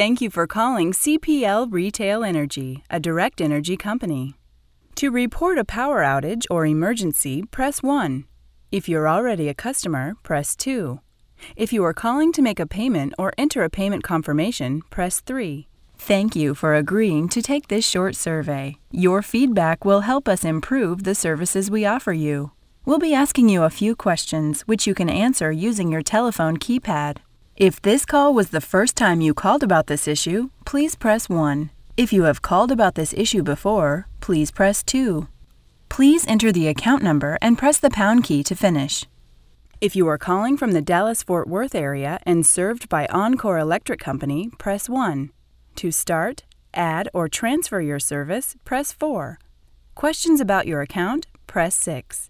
Thank you for calling CPL Retail Energy, a direct energy company. To report a power outage or emergency, press 1. If you're already a customer, press 2. If you are calling to make a payment or enter a payment confirmation, press 3. Thank you for agreeing to take this short survey. Your feedback will help us improve the services we offer you. We'll be asking you a few questions, which you can answer using your telephone keypad. If this call was the first time you called about this issue, please press 1. If you have called about this issue before, please press 2. Please enter the account number and press the pound key to finish. If you are calling from the Dallas Fort Worth area and served by Oncor Electric Company, press 1. To start, add, or transfer your service, press 4. Questions about your account, press 6.